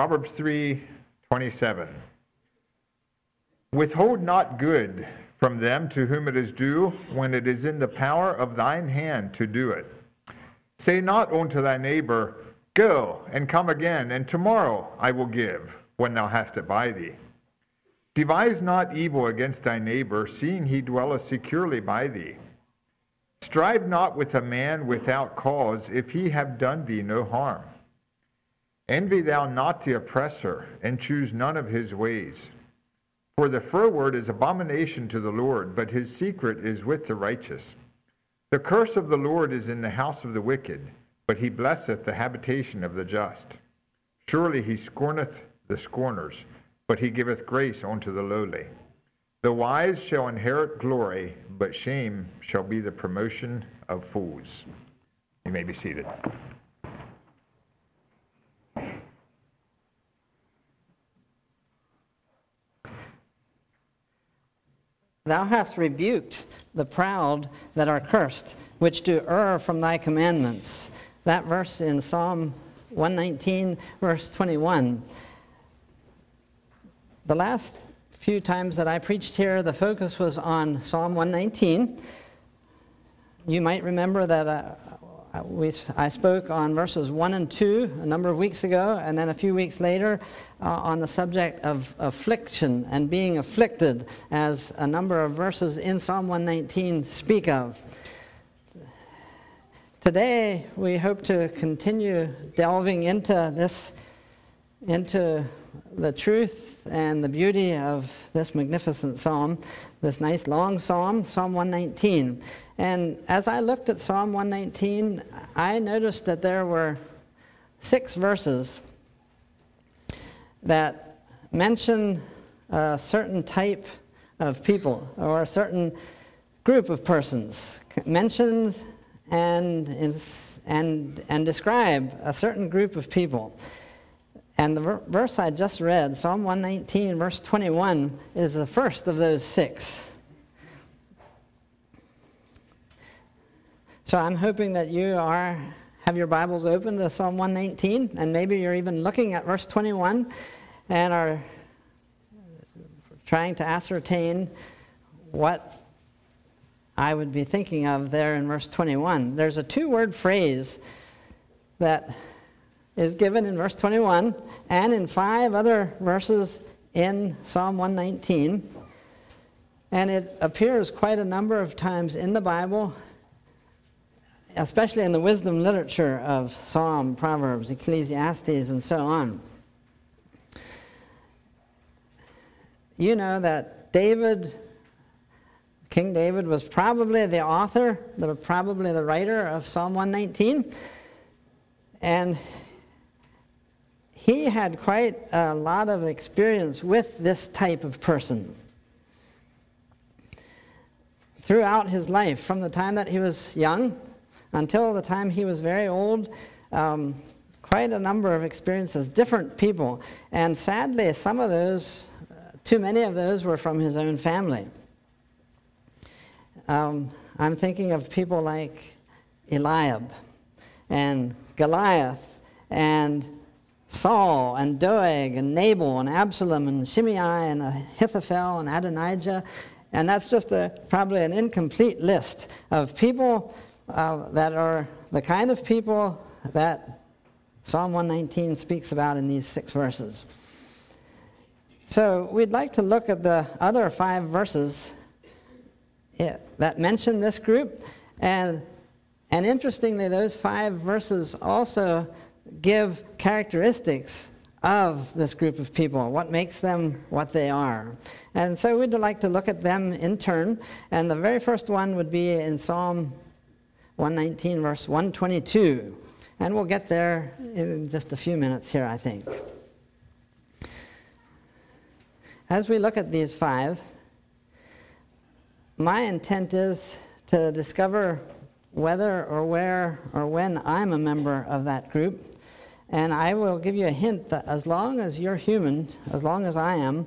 Proverbs 3 27. Withhold not good from them to whom it is due, when it is in the power of thine hand to do it. Say not unto thy neighbor, Go and come again, and tomorrow I will give, when thou hast it by thee. Devise not evil against thy neighbor, seeing he dwelleth securely by thee. Strive not with a man without cause, if he have done thee no harm. Envy thou not the oppressor, and choose none of his ways. For the froward is abomination to the Lord, but his secret is with the righteous. The curse of the Lord is in the house of the wicked, but he blesseth the habitation of the just. Surely he scorneth the scorners, but he giveth grace unto the lowly. The wise shall inherit glory, but shame shall be the promotion of fools. You may be seated. Thou hast rebuked the proud that are cursed, which do err from thy commandments. That verse in Psalm 119, verse 21. The last few times that I preached here, the focus was on Psalm 119. You might remember that uh, we, I spoke on verses 1 and 2 a number of weeks ago, and then a few weeks later uh, on the subject of affliction and being afflicted, as a number of verses in Psalm 119 speak of. Today, we hope to continue delving into this, into the truth and the beauty of this magnificent psalm, this nice long psalm, Psalm 119. And as I looked at Psalm 119, I noticed that there were six verses that mention a certain type of people or a certain group of persons, mentioned and, and, and describe a certain group of people. And the verse I just read, Psalm 119, verse 21, is the first of those six. So I'm hoping that you are have your Bibles open to Psalm 119, and maybe you're even looking at verse 21 and are trying to ascertain what I would be thinking of there in verse 21. There's a two word phrase that is given in verse 21 and in five other verses in Psalm 119. And it appears quite a number of times in the Bible especially in the wisdom literature of Psalm, Proverbs, Ecclesiastes, and so on. You know that David, King David, was probably the author, probably the writer of Psalm 119. And he had quite a lot of experience with this type of person throughout his life, from the time that he was young until the time he was very old, um, quite a number of experiences, different people. And sadly, some of those, uh, too many of those, were from his own family. Um, I'm thinking of people like Eliab and Goliath and Saul and Doeg and Nabal and Absalom and Shimei and Ahithophel and Adonijah. And that's just a, probably an incomplete list of people uh, that are the kind of people that Psalm 119 speaks about in these six verses. So we'd like to look at the other five verses that mention this group. And, and interestingly, those five verses also give characteristics of this group of people, what makes them what they are. And so we'd like to look at them in turn. And the very first one would be in Psalm 119, verse 122. And we'll get there in just a few minutes here, I think. As we look at these five, my intent is to discover whether or where or when I'm a member of that group. And I will give you a hint that as long as you're human, as long as I am,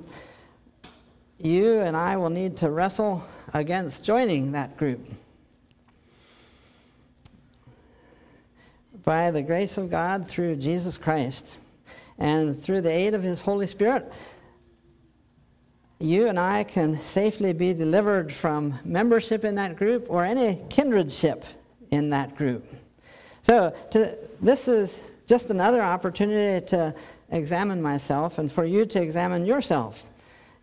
you and I will need to wrestle against joining that group. By the grace of God through Jesus Christ. And through the aid of His Holy Spirit, you and I can safely be delivered from membership in that group or any kindredship in that group. So, to, this is just another opportunity to examine myself and for you to examine yourself.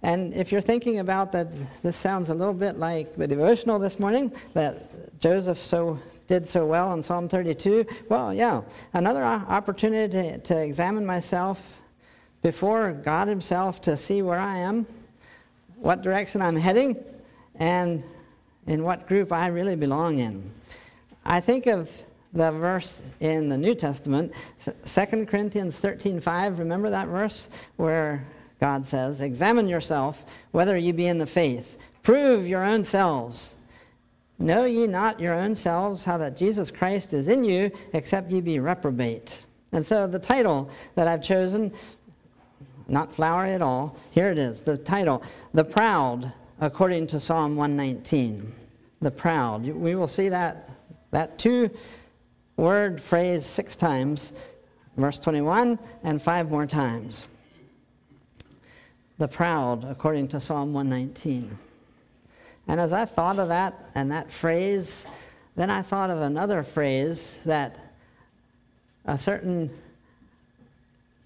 And if you're thinking about that, this sounds a little bit like the devotional this morning that Joseph so did so well in Psalm 32. Well, yeah, another opportunity to, to examine myself before God Himself to see where I am, what direction I'm heading, and in what group I really belong in. I think of the verse in the New Testament, 2 Corinthians 13:5. Remember that verse where God says, "Examine yourself whether you be in the faith. Prove your own selves. Know ye not your own selves how that Jesus Christ is in you, except ye be reprobate." And so the title that I've chosen, not flowery at all, here it is. The title, "The Proud," according to Psalm 119. The proud. We will see that that two word phrase six times, verse 21, and five more times. The proud, according to Psalm 119. And as I thought of that and that phrase, then I thought of another phrase that a certain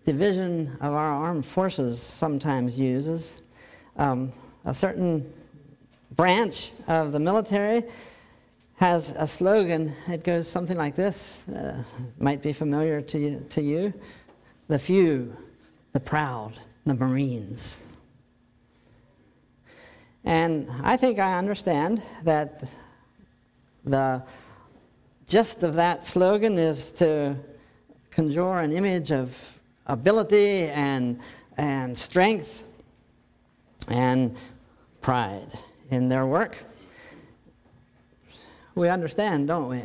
division of our armed forces sometimes uses. Um, a certain branch of the military has a slogan. It goes something like this. Uh, might be familiar to you, to you. The few, the proud, the Marines. And I think I understand that the gist of that slogan is to conjure an image of ability and, and strength and pride in their work we understand, don't we?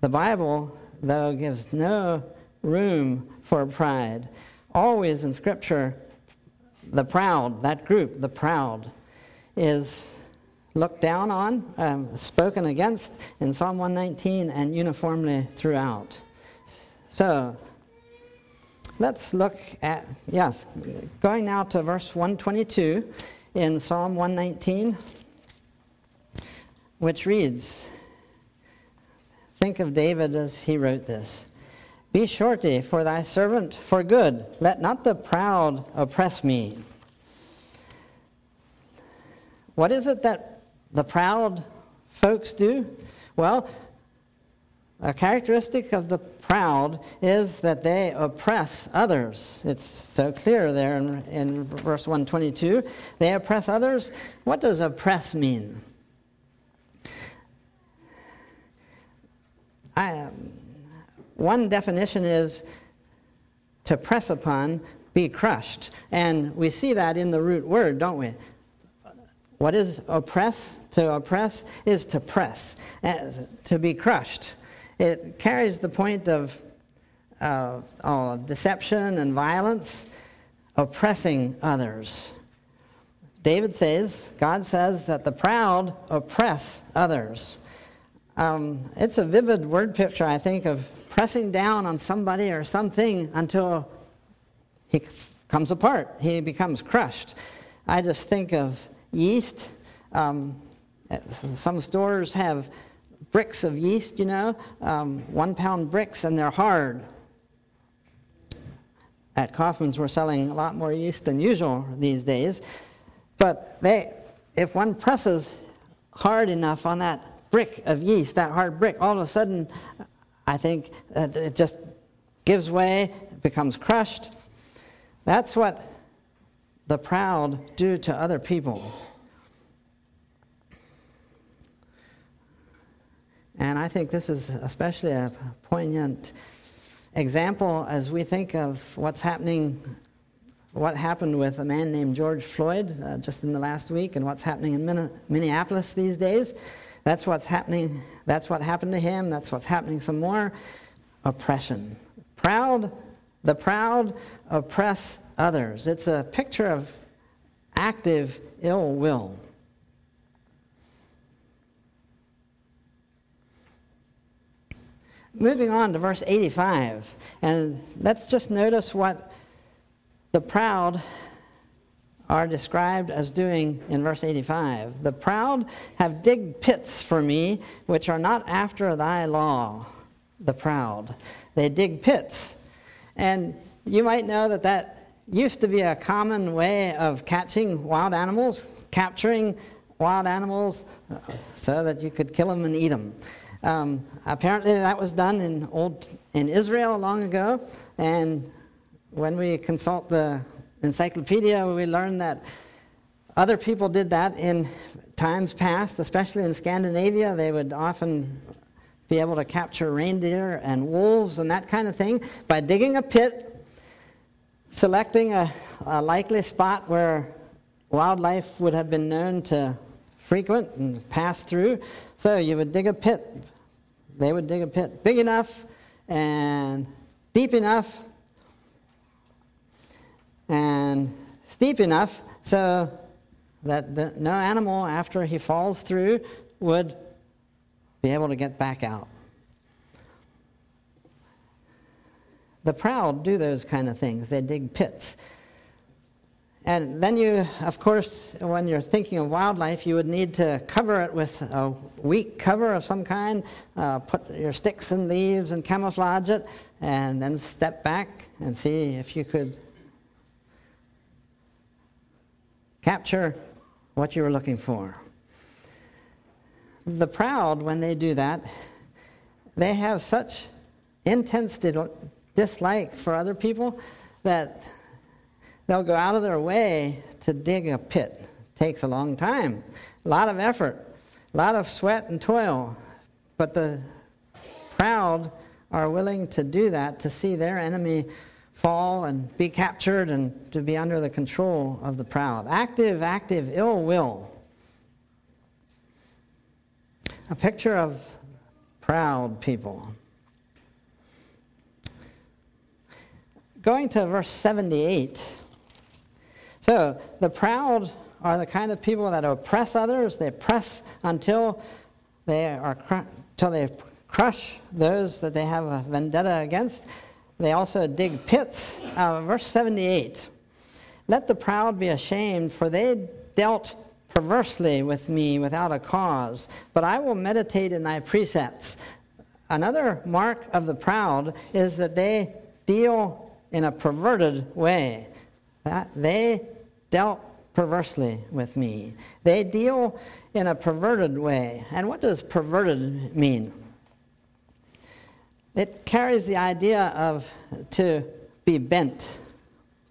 The Bible, though, gives no room for pride. Always in Scripture, the proud, that group, the proud, is looked down on, um, spoken against in Psalm 119 and uniformly throughout. So, let's look at, yes, going now to verse 122 in Psalm 119 which reads Think of David as he wrote this. Be surety for thy servant for good. Let not the proud oppress me. What is it that the proud folks do? Well, a characteristic of the proud is that they oppress others. It's so clear there in, in verse 122. They oppress others. What does oppress mean? I, um, one definition is to press upon, be crushed. And we see that in the root word, don't we? What is oppress? To oppress is to press, uh, to be crushed. It carries the point of uh, oh, deception and violence, oppressing others. David says, God says that the proud oppress others. Um, it's a vivid word picture, I think, of pressing down on somebody or something until he comes apart, he becomes crushed. I just think of yeast. Um, some stores have bricks of yeast, you know, um, one pound bricks, and they're hard. At Kaufman's, we're selling a lot more yeast than usual these days. But they, if one presses hard enough on that brick of yeast, that hard brick, all of a sudden, I think it just gives way, becomes crushed. That's what the proud do to other people. And I think this is especially a poignant example as we think of what's happening, what happened with a man named George Floyd uh, just in the last week, and what's happening in Minneapolis these days. That's what's happening. That's what happened to him. That's what's happening some more. Oppression. Proud, the proud oppress others. It's a picture of active ill will. moving on to verse 85, and let's just notice what the proud are described as doing in verse 85. The proud have digged pits for me, which are not after thy law. The proud. They dig pits. And you might know that that used to be a common way of catching wild animals, capturing wild animals uh, so that you could kill them and eat them. Um, apparently, that was done in old in Israel long ago, and when we consult the encyclopedia, we learn that other people did that in times past, especially in Scandinavia. They would often be able to capture reindeer and wolves and that kind of thing by digging a pit, selecting a, a likely spot where wildlife would have been known to frequent and pass through. So you would dig a pit. They would dig a pit big enough and deep enough and steep enough so that the, no animal, after he falls through, would be able to get back out. The proud do those kind of things. They dig pits. And then you, of course, when you're thinking of wildlife, you would need to cover it with a weak cover of some kind, uh, put your sticks and leaves and camouflage it, and then step back and see if you could capture what you were looking for. The proud, when they do that, they have such intense dislike for other people that they'll go out of their way to dig a pit. It takes a long time, a lot of effort, a lot of sweat and toil. But the proud are willing to do that to see their enemy fall and be captured and to be under the control of the proud. Active, active ill will. A picture of proud people. Going to verse 78. So, the proud are the kind of people that oppress others. They oppress until they are until they crush those that they have a vendetta against. They also dig pits. Uh, verse 78 Let the proud be ashamed, for they dealt perversely with me without a cause, but I will meditate in thy precepts. Another mark of the proud is that they deal in a perverted way. That they dealt perversely with me. They deal in a perverted way. And what does perverted mean? It carries the idea of to be bent,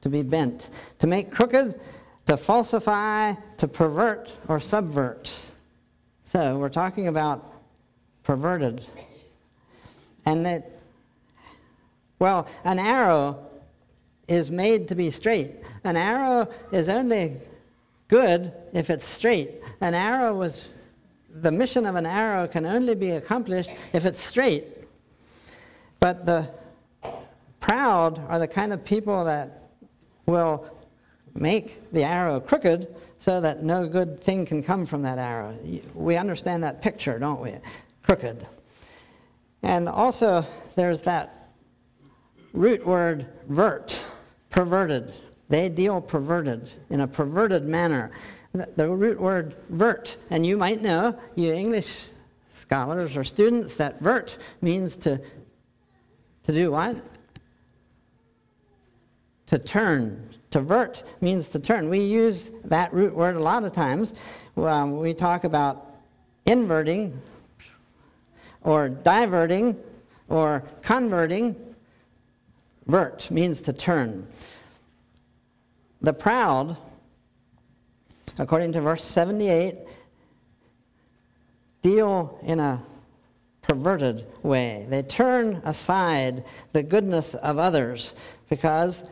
to be bent, to make crooked, to falsify, to pervert or subvert. So we're talking about perverted. And that, well, an arrow is made to be straight. An arrow is only good if it's straight. An arrow was, the mission of an arrow can only be accomplished if it's straight. But the proud are the kind of people that will make the arrow crooked so that no good thing can come from that arrow. We understand that picture, don't we? Crooked. And also, there's that root word vert, perverted. They deal perverted, in a perverted manner. The root word vert, and you might know, you English scholars or students, that vert means to to do what? To turn. To vert means to turn. We use that root word a lot of times. Um, we talk about inverting or diverting or converting. Vert means to turn. The proud, according to verse 78, deal in a perverted way. They turn aside the goodness of others because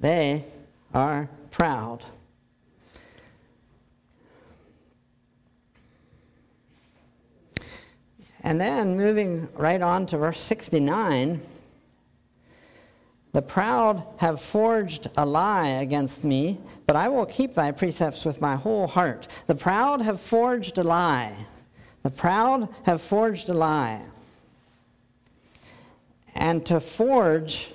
they are proud. And then moving right on to verse 69, the proud have forged a lie against me, but I will keep thy precepts with my whole heart. The proud have forged a lie. The proud have forged a lie. And to forge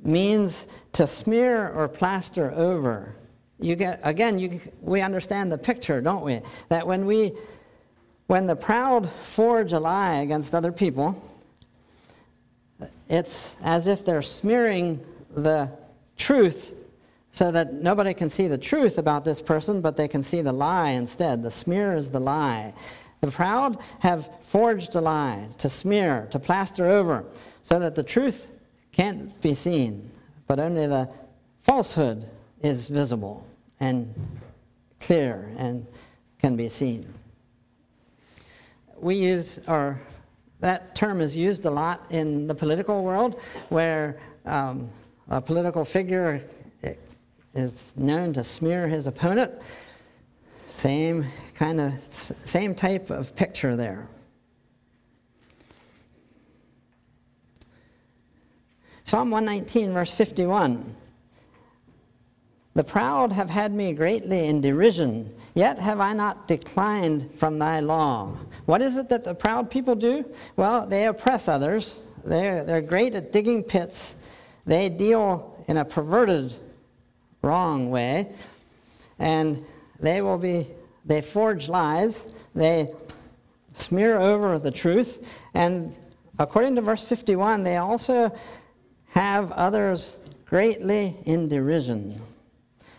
means to smear or plaster over. You get again, you, we understand the picture, don't we? That when we when the proud forge a lie against other people, it's as if they're smearing the truth so that nobody can see the truth about this person, but they can see the lie instead. The smear is the lie. The proud have forged a lie to smear, to plaster over, so that the truth can't be seen, but only the falsehood is visible and clear and can be seen. We use, or that term is used a lot in the political world, where um, a political figure is known to smear his opponent. Same kind of, same type of picture there. Psalm 119, verse 51. The proud have had me greatly in derision, yet have I not declined from thy law. What is it that the proud people do? Well, they oppress others. They're, they're great at digging pits. They deal in a perverted, wrong way. And they will be, they forge lies. They smear over the truth. And according to verse 51, they also have others greatly in derision.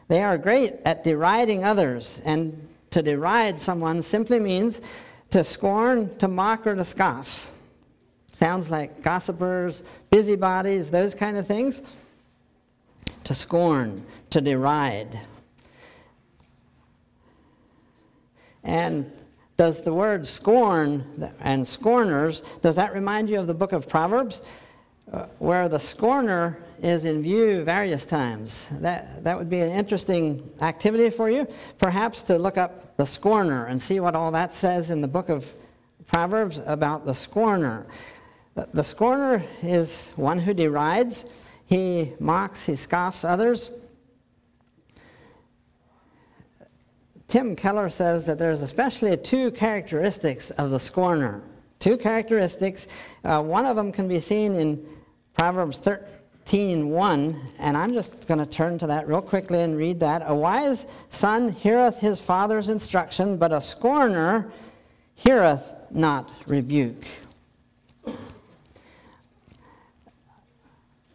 They are great at deriding others, and to deride someone simply means to scorn, to mock, or to scoff. Sounds like gossipers, busybodies, those kind of things. To scorn, to deride. And does the word scorn and scorners, does that remind you of the book of Proverbs? Uh, where the scorner is in view various times. That, that would be an interesting activity for you, perhaps to look up the scorner and see what all that says in the book of Proverbs about the scorner. The, scorner is one who derides, he mocks, he scoffs others. Tim Keller says that there's especially two characteristics of the scorner. Two characteristics. Uh, one of them can be seen in Proverbs 13 1, and I'm just going to turn to that real quickly and read that. A wise son heareth his father's instruction, but a scorner heareth not rebuke.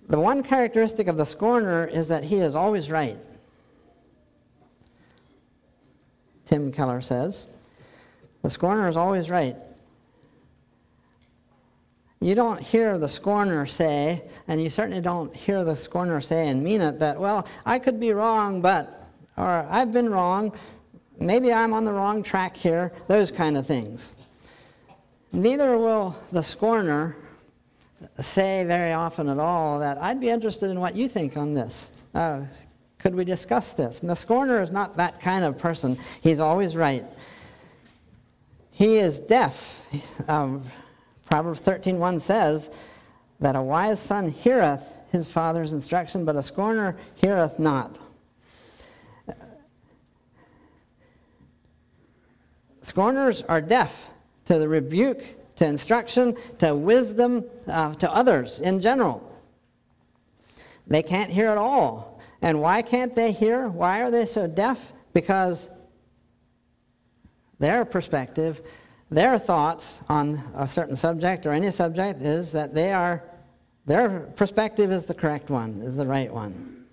The one characteristic of the scorner is that he is always right. Tim Keller says. The scorner is always right you don't hear the scorner say, and you certainly don't hear the scorner say and mean it, that, well, I could be wrong, but, or I've been wrong, maybe I'm on the wrong track here, those kind of things. Neither will the scorner say very often at all that I'd be interested in what you think on this. Uh, could we discuss this? And the scorner is not that kind of person. He's always right. He is deaf. Um, Proverbs 13:1 says that a wise son heareth his father's instruction, but a scorner heareth not. Scorners are deaf to the rebuke, to instruction, to wisdom, uh, to others in general. They can't hear at all. And why can't they hear? Why are they so deaf? Because their perspective their thoughts on a certain subject or any subject is that they are, their perspective is the correct one, is the right one.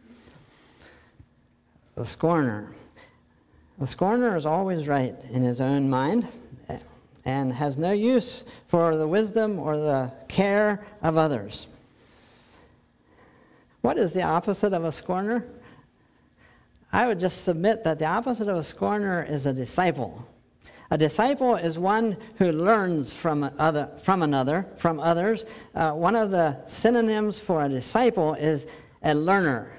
The scorner. The scorner is always right in his own mind and has no use for the wisdom or the care of others. What is the opposite of a scorner? I would just submit that the opposite of a scorner is a disciple. A disciple is one who learns from, other, from another, from others. Uh, one of the synonyms for a disciple is a learner.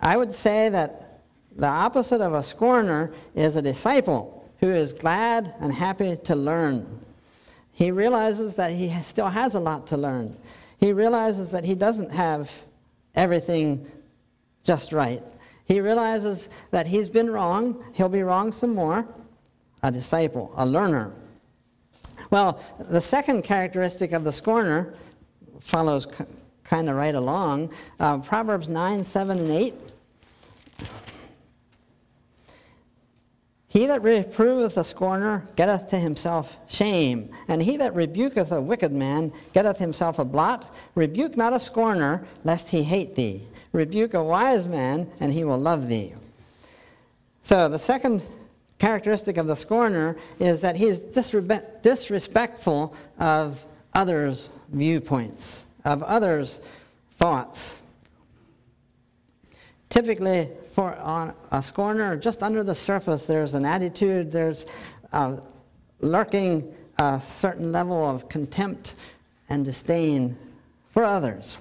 I would say that the opposite of a scorner is a disciple who is glad and happy to learn. He realizes that he still has a lot to learn. He realizes that he doesn't have everything just right. He realizes that he's been wrong, he'll be wrong some more, a disciple, a learner. Well, the second characteristic of the scorner, follows kind of right along. Uh, Proverbs 9, 7, and 8. He that reproveth a scorner getteth to himself shame, and he that rebuketh a wicked man getteth himself a blot. Rebuke not a scorner, lest he hate thee. Rebuke a wise man, and he will love thee. So the second characteristic of the scorner is that he is disrespectful of others' viewpoints, of others' thoughts. Typically, for on a scorner, just under the surface, there's an attitude, there's uh, lurking a certain level of contempt and disdain for others.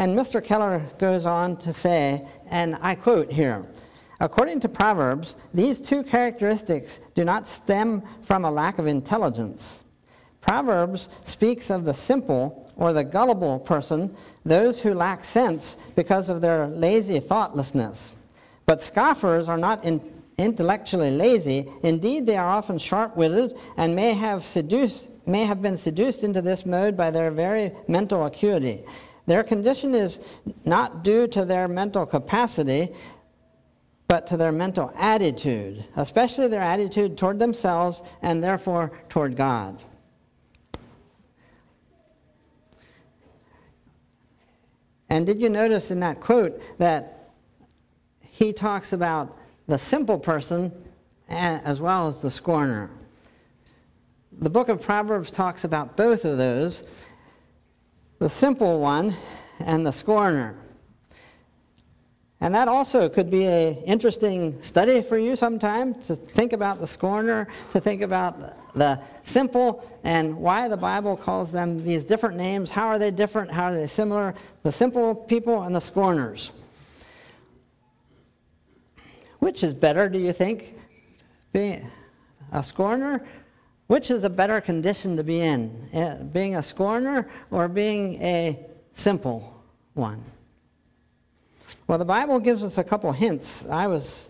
And Mr. Keller goes on to say, and I quote here According to Proverbs, these two characteristics do not stem from a lack of intelligence. Proverbs speaks of the simple or the gullible person, those who lack sense because of their lazy thoughtlessness. But scoffers are not in, intellectually lazy. Indeed, they are often sharp-witted and may have seduced may have been seduced into this mode by their very mental acuity. Their condition is not due to their mental capacity, but to their mental attitude, especially their attitude toward themselves and therefore toward God. And did you notice in that quote that he talks about the simple person as well as the scorner? The book of Proverbs talks about both of those the simple one and the scorner. And that also could be an interesting study for you sometime to think about the scorner, to think about the simple and why the Bible calls them these different names. How are they different? How are they similar? The simple people and the scorners. Which is better, do you think? Being a scorner which is a better condition to be in, eh, being a scorner or being a simple one? Well, the Bible gives us a couple hints. I was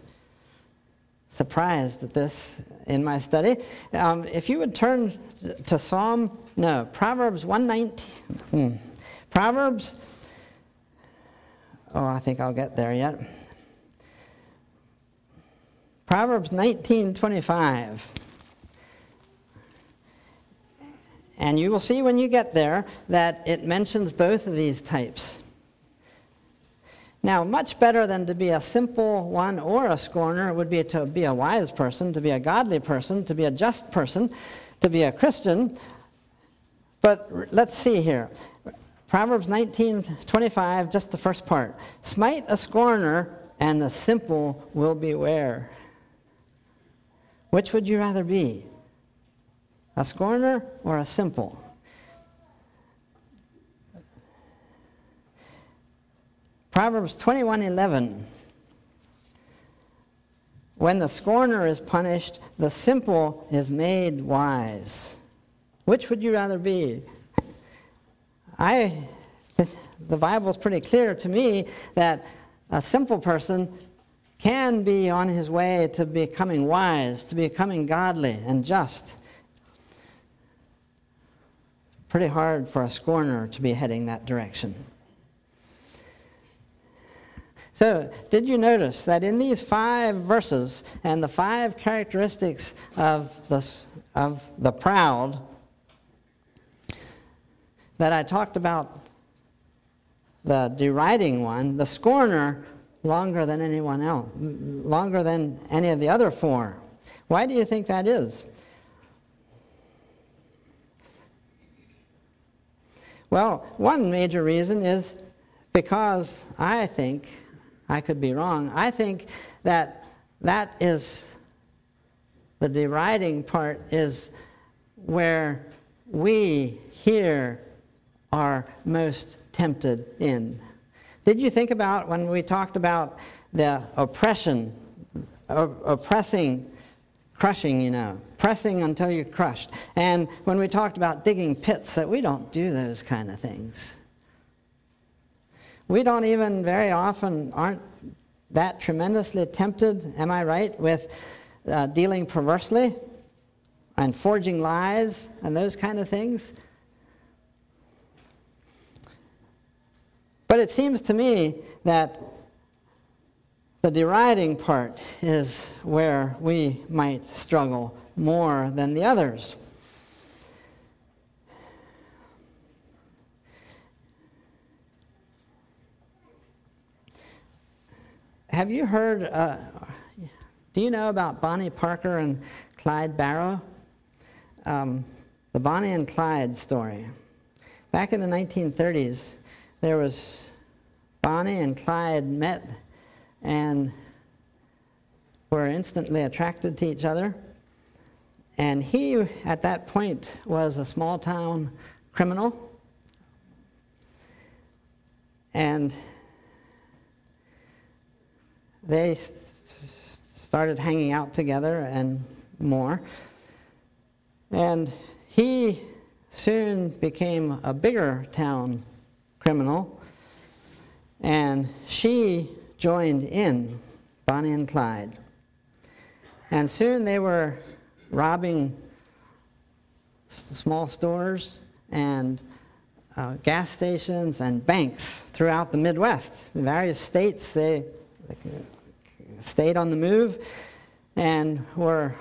surprised at this in my study. Um, if you would turn to Psalm, no, Proverbs 119. Hmm, Proverbs, oh, I think I'll get there yet. Proverbs 19:25. And you will see when you get there that it mentions both of these types. Now, much better than to be a simple one or a scorner would be to be a wise person, to be a godly person, to be a just person, to be a Christian. But let's see here. Proverbs 19:25, just the first part. Smite a scorner, and the simple will beware. Which would you rather be? A scorner or a simple? Proverbs 21:11 When the scorner is punished, the simple is made wise. Which would you rather be? I the Bible is pretty clear to me that a simple person can be on his way to becoming wise, to becoming godly and just pretty hard for a scorner to be heading that direction. So, did you notice that in these five verses and the five characteristics of the, of the proud, that I talked about the deriding one, the scorner, longer than anyone else, longer than any of the other four? Why do you think that is? Well, one major reason is because I think, I could be wrong, I think that that is, the deriding part is where we here are most tempted in. Did you think about when we talked about the oppression, oppressing crushing, you know, pressing until you're crushed. And when we talked about digging pits, that we don't do those kind of things. We don't even very often aren't that tremendously tempted, am I right, with uh, dealing perversely? and forging lies and those kind of things. But it seems to me that the deriding part is where we might struggle more than the others. Have you heard, uh, do you know about Bonnie Parker and Clyde Barrow? Um, the Bonnie and Clyde story. Back in the 1930s, there was Bonnie and Clyde met and were instantly attracted to each other. And he, at that point, was a small town criminal. And they started hanging out together and more. And he soon became a bigger town criminal, and she joined in Bonnie and Clyde. And soon they were robbing small stores and uh, gas stations and banks throughout the Midwest. In various states, they stayed on the move and were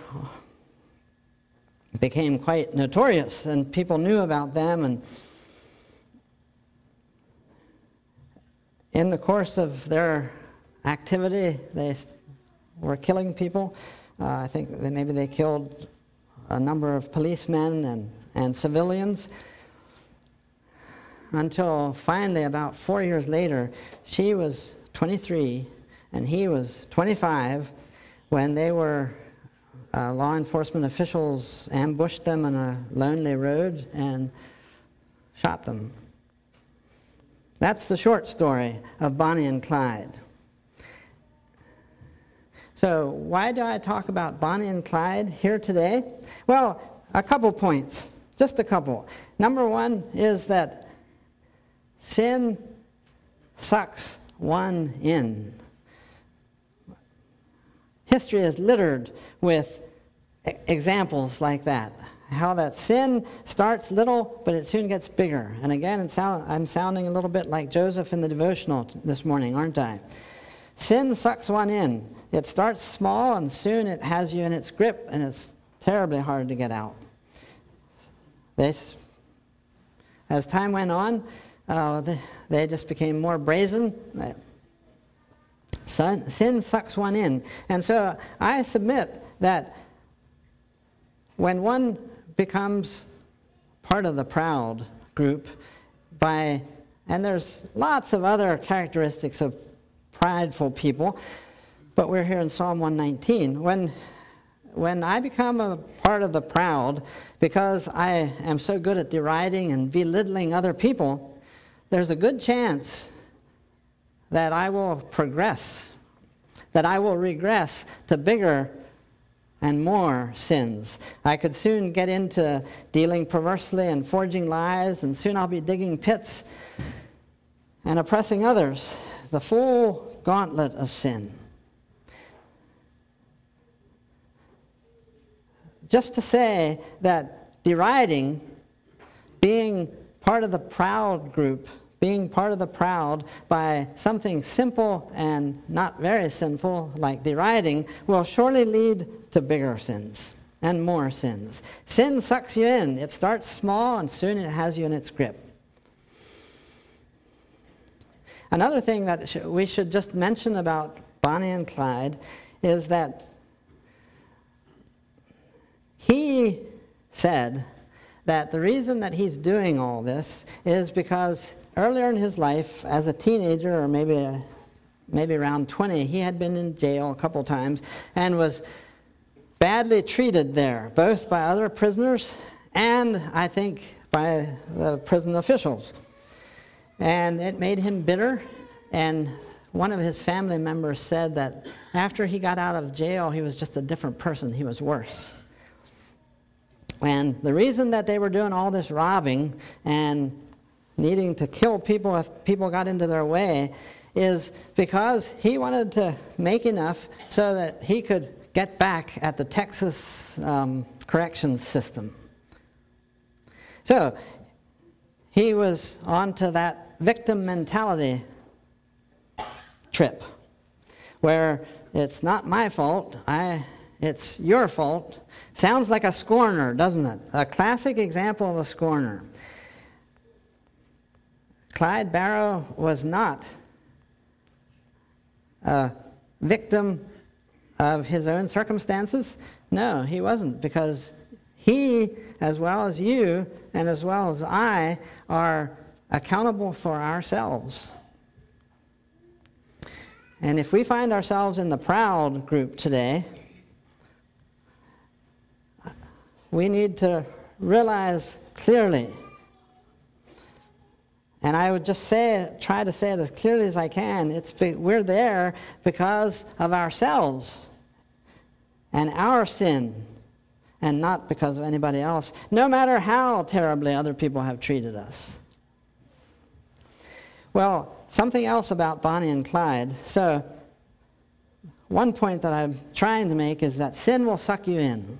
became quite notorious, and people knew about them. And in the course of their activity, they were killing people. Uh, I think that maybe they killed a number of policemen and, and civilians. Until finally, about four years later, she was 23 and he was 25 when they were uh, law enforcement officials ambushed them on a lonely road and shot them. That's the short story of Bonnie and Clyde. So, why do I talk about Bonnie and Clyde here today? Well, a couple points, just a couple. Number one is that sin sucks one in. History is littered with examples like that. How that sin starts little, but it soon gets bigger. And again, I'm sounding a little bit like Joseph in the devotional this morning, aren't I? Sin sucks one in. It starts small, and soon it has you in its grip, and it's terribly hard to get out. This, as time went on, uh, they, just became more brazen. Sin, sin sucks one in. And so I submit that when one becomes part of the proud group by, and there's lots of other characteristics of prideful people, but we're here in Psalm 119. When, when I become a part of the proud because I am so good at deriding and belittling other people, there's a good chance that I will progress, that I will regress to bigger and more sins. I could soon get into dealing perversely and forging lies, and soon I'll be digging pits and oppressing others. The full gauntlet of sin. Just to say that deriding, being part of the proud group, being part of the proud by something simple and not very sinful, like deriding, will surely lead to bigger sins and more sins. Sin sucks you in. It starts small and soon it has you in its grip. Another thing that we should just mention about Bonnie and Clyde is that he said that the reason that he's doing all this is because earlier in his life, as a teenager or maybe, maybe around 20, he had been in jail a couple times and was badly treated there, both by other prisoners and, I think, by the prison officials. And it made him bitter. And one of his family members said that after he got out of jail, he was just a different person. He was worse. And the reason that they were doing all this robbing and needing to kill people if people got into their way is because he wanted to make enough so that he could get back at the Texas um, correction system. So he was on to that victim mentality trip where it's not my fault, I, it's your fault. Sounds like a scorner, doesn't it? A classic example of a scorner. Clyde Barrow was not a victim of his own circumstances. No, he wasn't, because he, as well as you, and as well as I, are accountable for ourselves. And if we find ourselves in the proud group today, we need to realize clearly. And I would just say, try to say it as clearly as I can. It's we're there because of ourselves and our sin, and not because of anybody else, no matter how terribly other people have treated us. Well, something else about Bonnie and Clyde. So, one point that I'm trying to make is that sin will suck you in.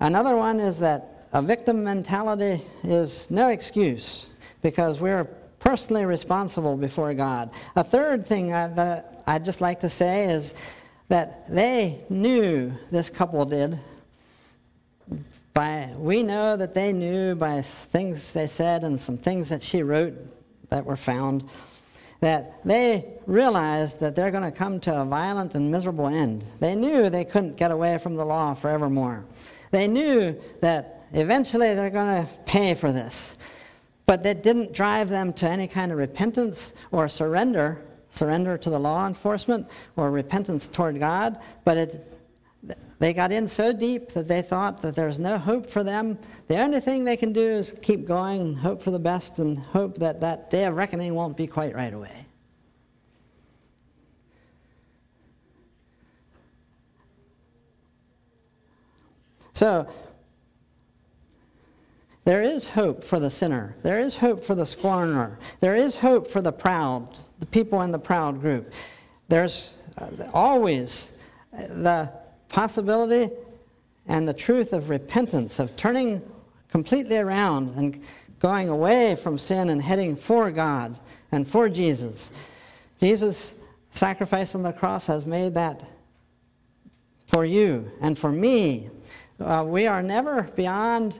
Another one is that a victim mentality is no excuse because we're personally responsible before God. A third thing I, that I'd just like to say is that they knew, this couple did, by, we know that they knew by things they said and some things that she wrote that were found, that they realized that they're going to come to a violent and miserable end. They knew they couldn't get away from the law forevermore. They knew that eventually they're going to pay for this. But that didn't drive them to any kind of repentance or surrender, surrender to the law enforcement or repentance toward God. But it, they got in so deep that they thought that there's no hope for them. The only thing they can do is keep going hope for the best and hope that that day of reckoning won't be quite right away. So, there is hope for the sinner. There is hope for the scorner. There is hope for the proud, the people in the proud group. There's uh, always the possibility and the truth of repentance, of turning completely around and going away from sin and heading for God and for Jesus. Jesus' sacrifice on the cross has made that for you and for me uh, we are never beyond,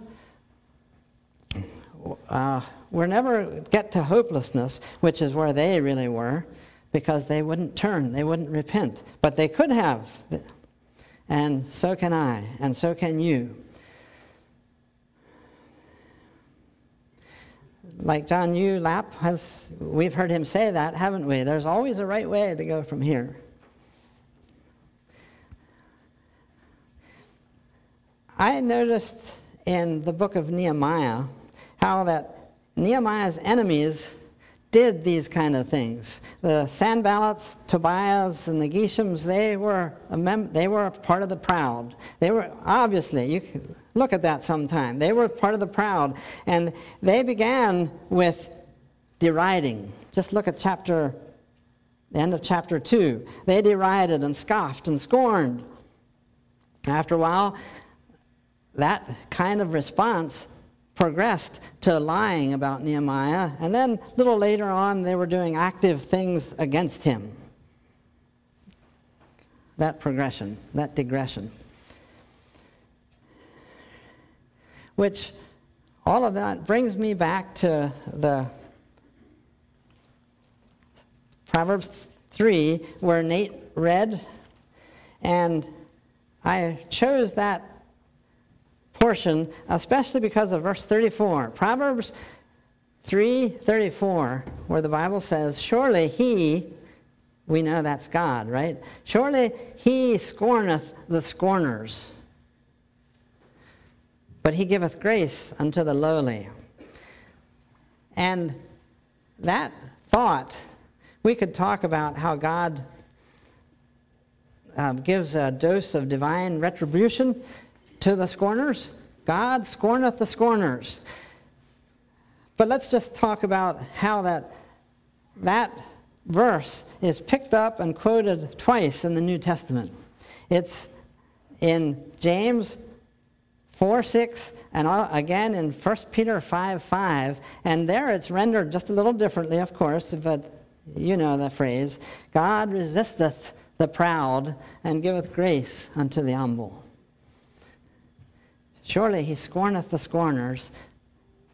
uh, we're never get to hopelessness, which is where they really were, because they wouldn't turn, they wouldn't repent. But they could have. And so can I, and so can you. Like John Yu Lap has, we've heard him say that, haven't we? There's always a right way to go from here. I noticed in the book of Nehemiah how that Nehemiah's enemies did these kind of things. The Sanballats, Tobiahs, and the Geshems, they were, a mem- they were part of the proud. They were, obviously, you can look at that sometime. They were part of the proud. And they began with deriding. Just look at chapter, the end of chapter 2. They derided and scoffed and scorned. After a while, that kind of response progressed to lying about Nehemiah, and then a little later on, they were doing active things against him. That progression, that digression. Which, all of that brings me back to the Proverbs 3, where Nate read, and I chose that portion, especially because of verse 34. Proverbs 3:34, where the Bible says, "Surely he, we know that's God, right? Surely he scorneth the scorners, but he giveth grace unto the lowly." And that thought, we could talk about how God uh, gives a dose of divine retribution to the scorners. God scorneth the scorners. But let's just talk about how that, that verse is picked up and quoted twice in the New Testament. It's in James 4 6, and again in 1 Peter 5 5. And there it's rendered just a little differently, of course, but you know the phrase God resisteth the proud and giveth grace unto the humble. Surely he scorneth the scorners,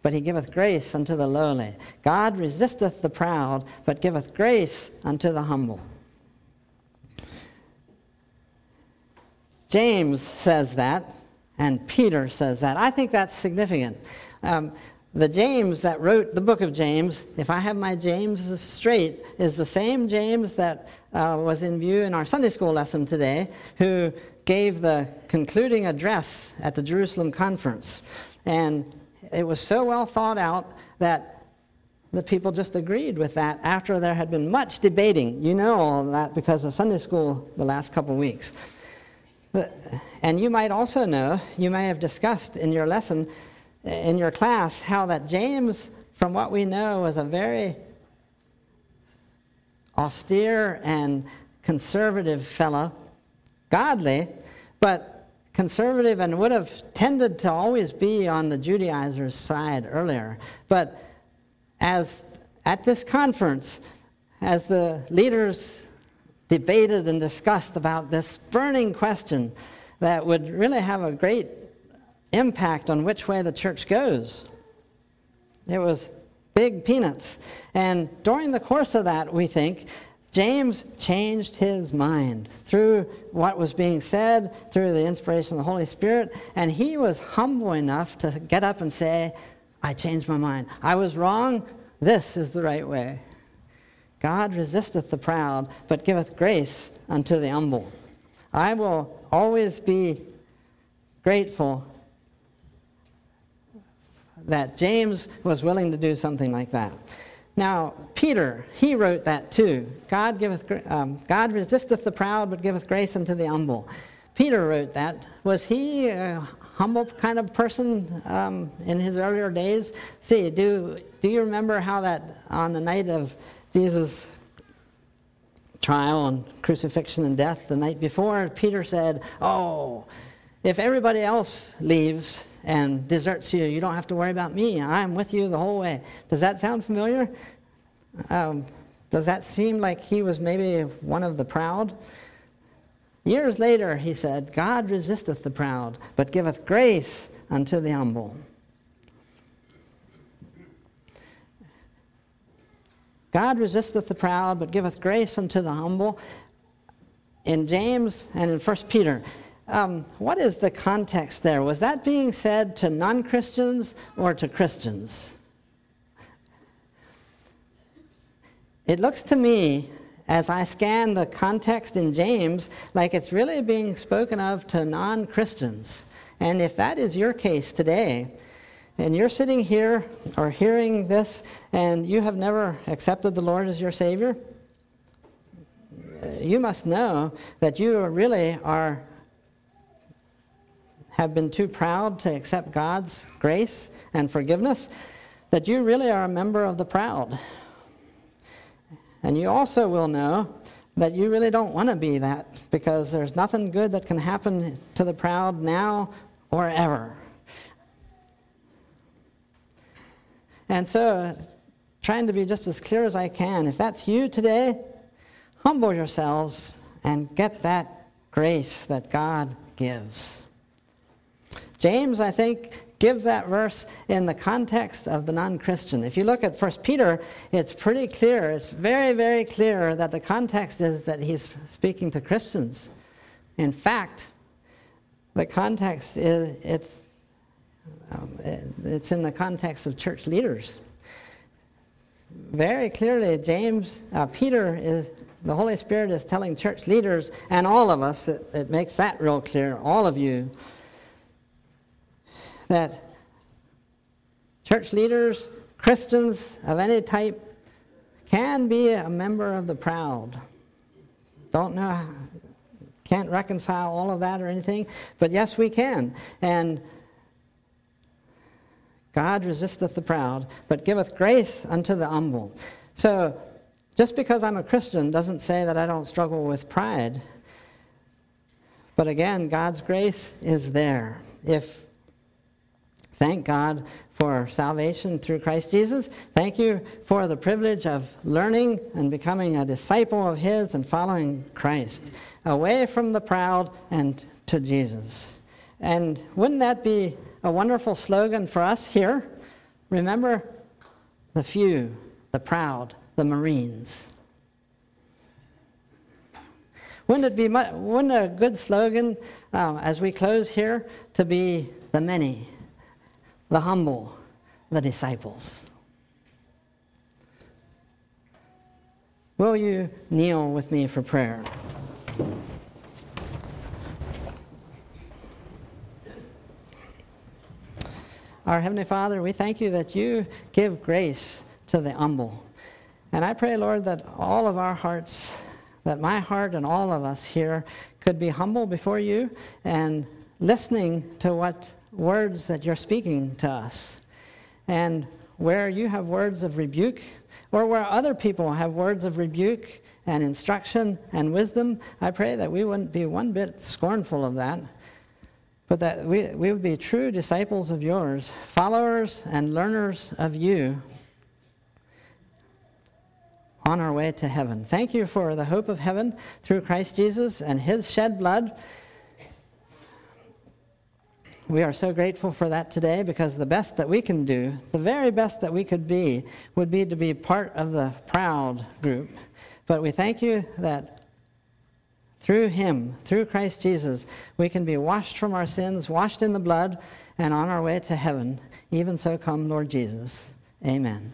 but he giveth grace unto the lowly. God resisteth the proud, but giveth grace unto the humble. James says that, and Peter says that. I think that's significant. Um, the James that wrote the book of James, if I have my James straight, is the same James that uh, was in view in our Sunday school lesson today, who gave the concluding address at the Jerusalem conference. And it was so well thought out that the people just agreed with that after there had been much debating. You know all that because of Sunday school the last couple weeks. And you might also know, you may have discussed in your lesson, in your class, how that James, from what we know, was a very austere and conservative fellow, godly, but conservative and would have tended to always be on the Judaizers' side earlier. But as at this conference, as the leaders debated and discussed about this burning question that would really have a great impact on which way the church goes. It was big peanuts. And during the course of that, we think, James changed his mind through what was being said, through the inspiration of the Holy Spirit, and he was humble enough to get up and say, I changed my mind. I was wrong. This is the right way. God resisteth the proud, but giveth grace unto the humble. I will always be grateful that James was willing to do something like that. Now, Peter, he wrote that too. God, giveth, um, God resisteth the proud, but giveth grace unto the humble. Peter wrote that. Was he a humble kind of person um, in his earlier days? See, do, do you remember how that on the night of Jesus' trial and crucifixion and death the night before, Peter said, Oh, if everybody else leaves and deserts you, you don't have to worry about me. I'm with you the whole way. Does that sound familiar? Um, does that seem like he was maybe one of the proud? Years later, he said, God resisteth the proud, but giveth grace unto the humble. God resisteth the proud, but giveth grace unto the humble. In James and in 1 Peter, um, what is the context there? Was that being said to non Christians or to Christians? It looks to me, as I scan the context in James, like it's really being spoken of to non Christians. And if that is your case today, and you're sitting here or hearing this and you have never accepted the Lord as your Savior, you must know that you really are have been too proud to accept God's grace and forgiveness, that you really are a member of the proud. And you also will know that you really don't want to be that because there's nothing good that can happen to the proud now or ever. And so, trying to be just as clear as I can, if that's you today, humble yourselves and get that grace that God gives. James, I think, gives that verse in the context of the non Christian. If you look at 1 Peter, it's pretty clear. It's very, very clear that the context is that he's speaking to Christians. In fact, the context is it's um, it's in the context of church leaders. Very clearly, James, uh, Peter is, the Holy Spirit is telling church leaders and all of us, it, it makes that real clear, all of you, that church leaders, Christians of any type, can be a member of the proud. Don't know, can't reconcile all of that or anything, but yes, we can. And God resisteth the proud, but giveth grace unto the humble. So, just because I'm a Christian doesn't say that I don't struggle with pride. But again, God's grace is there. If thank God for salvation through Christ Jesus. Thank you for the privilege of learning and becoming a disciple of His and following Christ, away from the proud and to Jesus. And wouldn't that be a wonderful slogan for us here? Remember the few, the proud, the Marines. Wouldn't it be wouldn't a good slogan um, as we close here to be the many, the humble, the disciples? Will you kneel with me for prayer? Our Heavenly Father, we thank you that you give grace to the humble. And I pray, Lord, that all of our hearts, that my heart and all of us here could be humble before you and listening to what words that you're speaking to us. And where you have words of rebuke, or where other people have words of rebuke and instruction and wisdom, I pray that we wouldn't be one bit scornful of that, but that we, we would be true disciples of yours, followers and learners of you on our way to heaven. Thank you for the hope of heaven through Christ Jesus and his shed blood. We are so grateful for that today because the best that we can do, the very best that we could be, would be to be part of the proud group. But we thank you that through him, through Christ Jesus, we can be washed from our sins, washed in the blood, and on our way to heaven. Even so, come, Lord Jesus. Amen.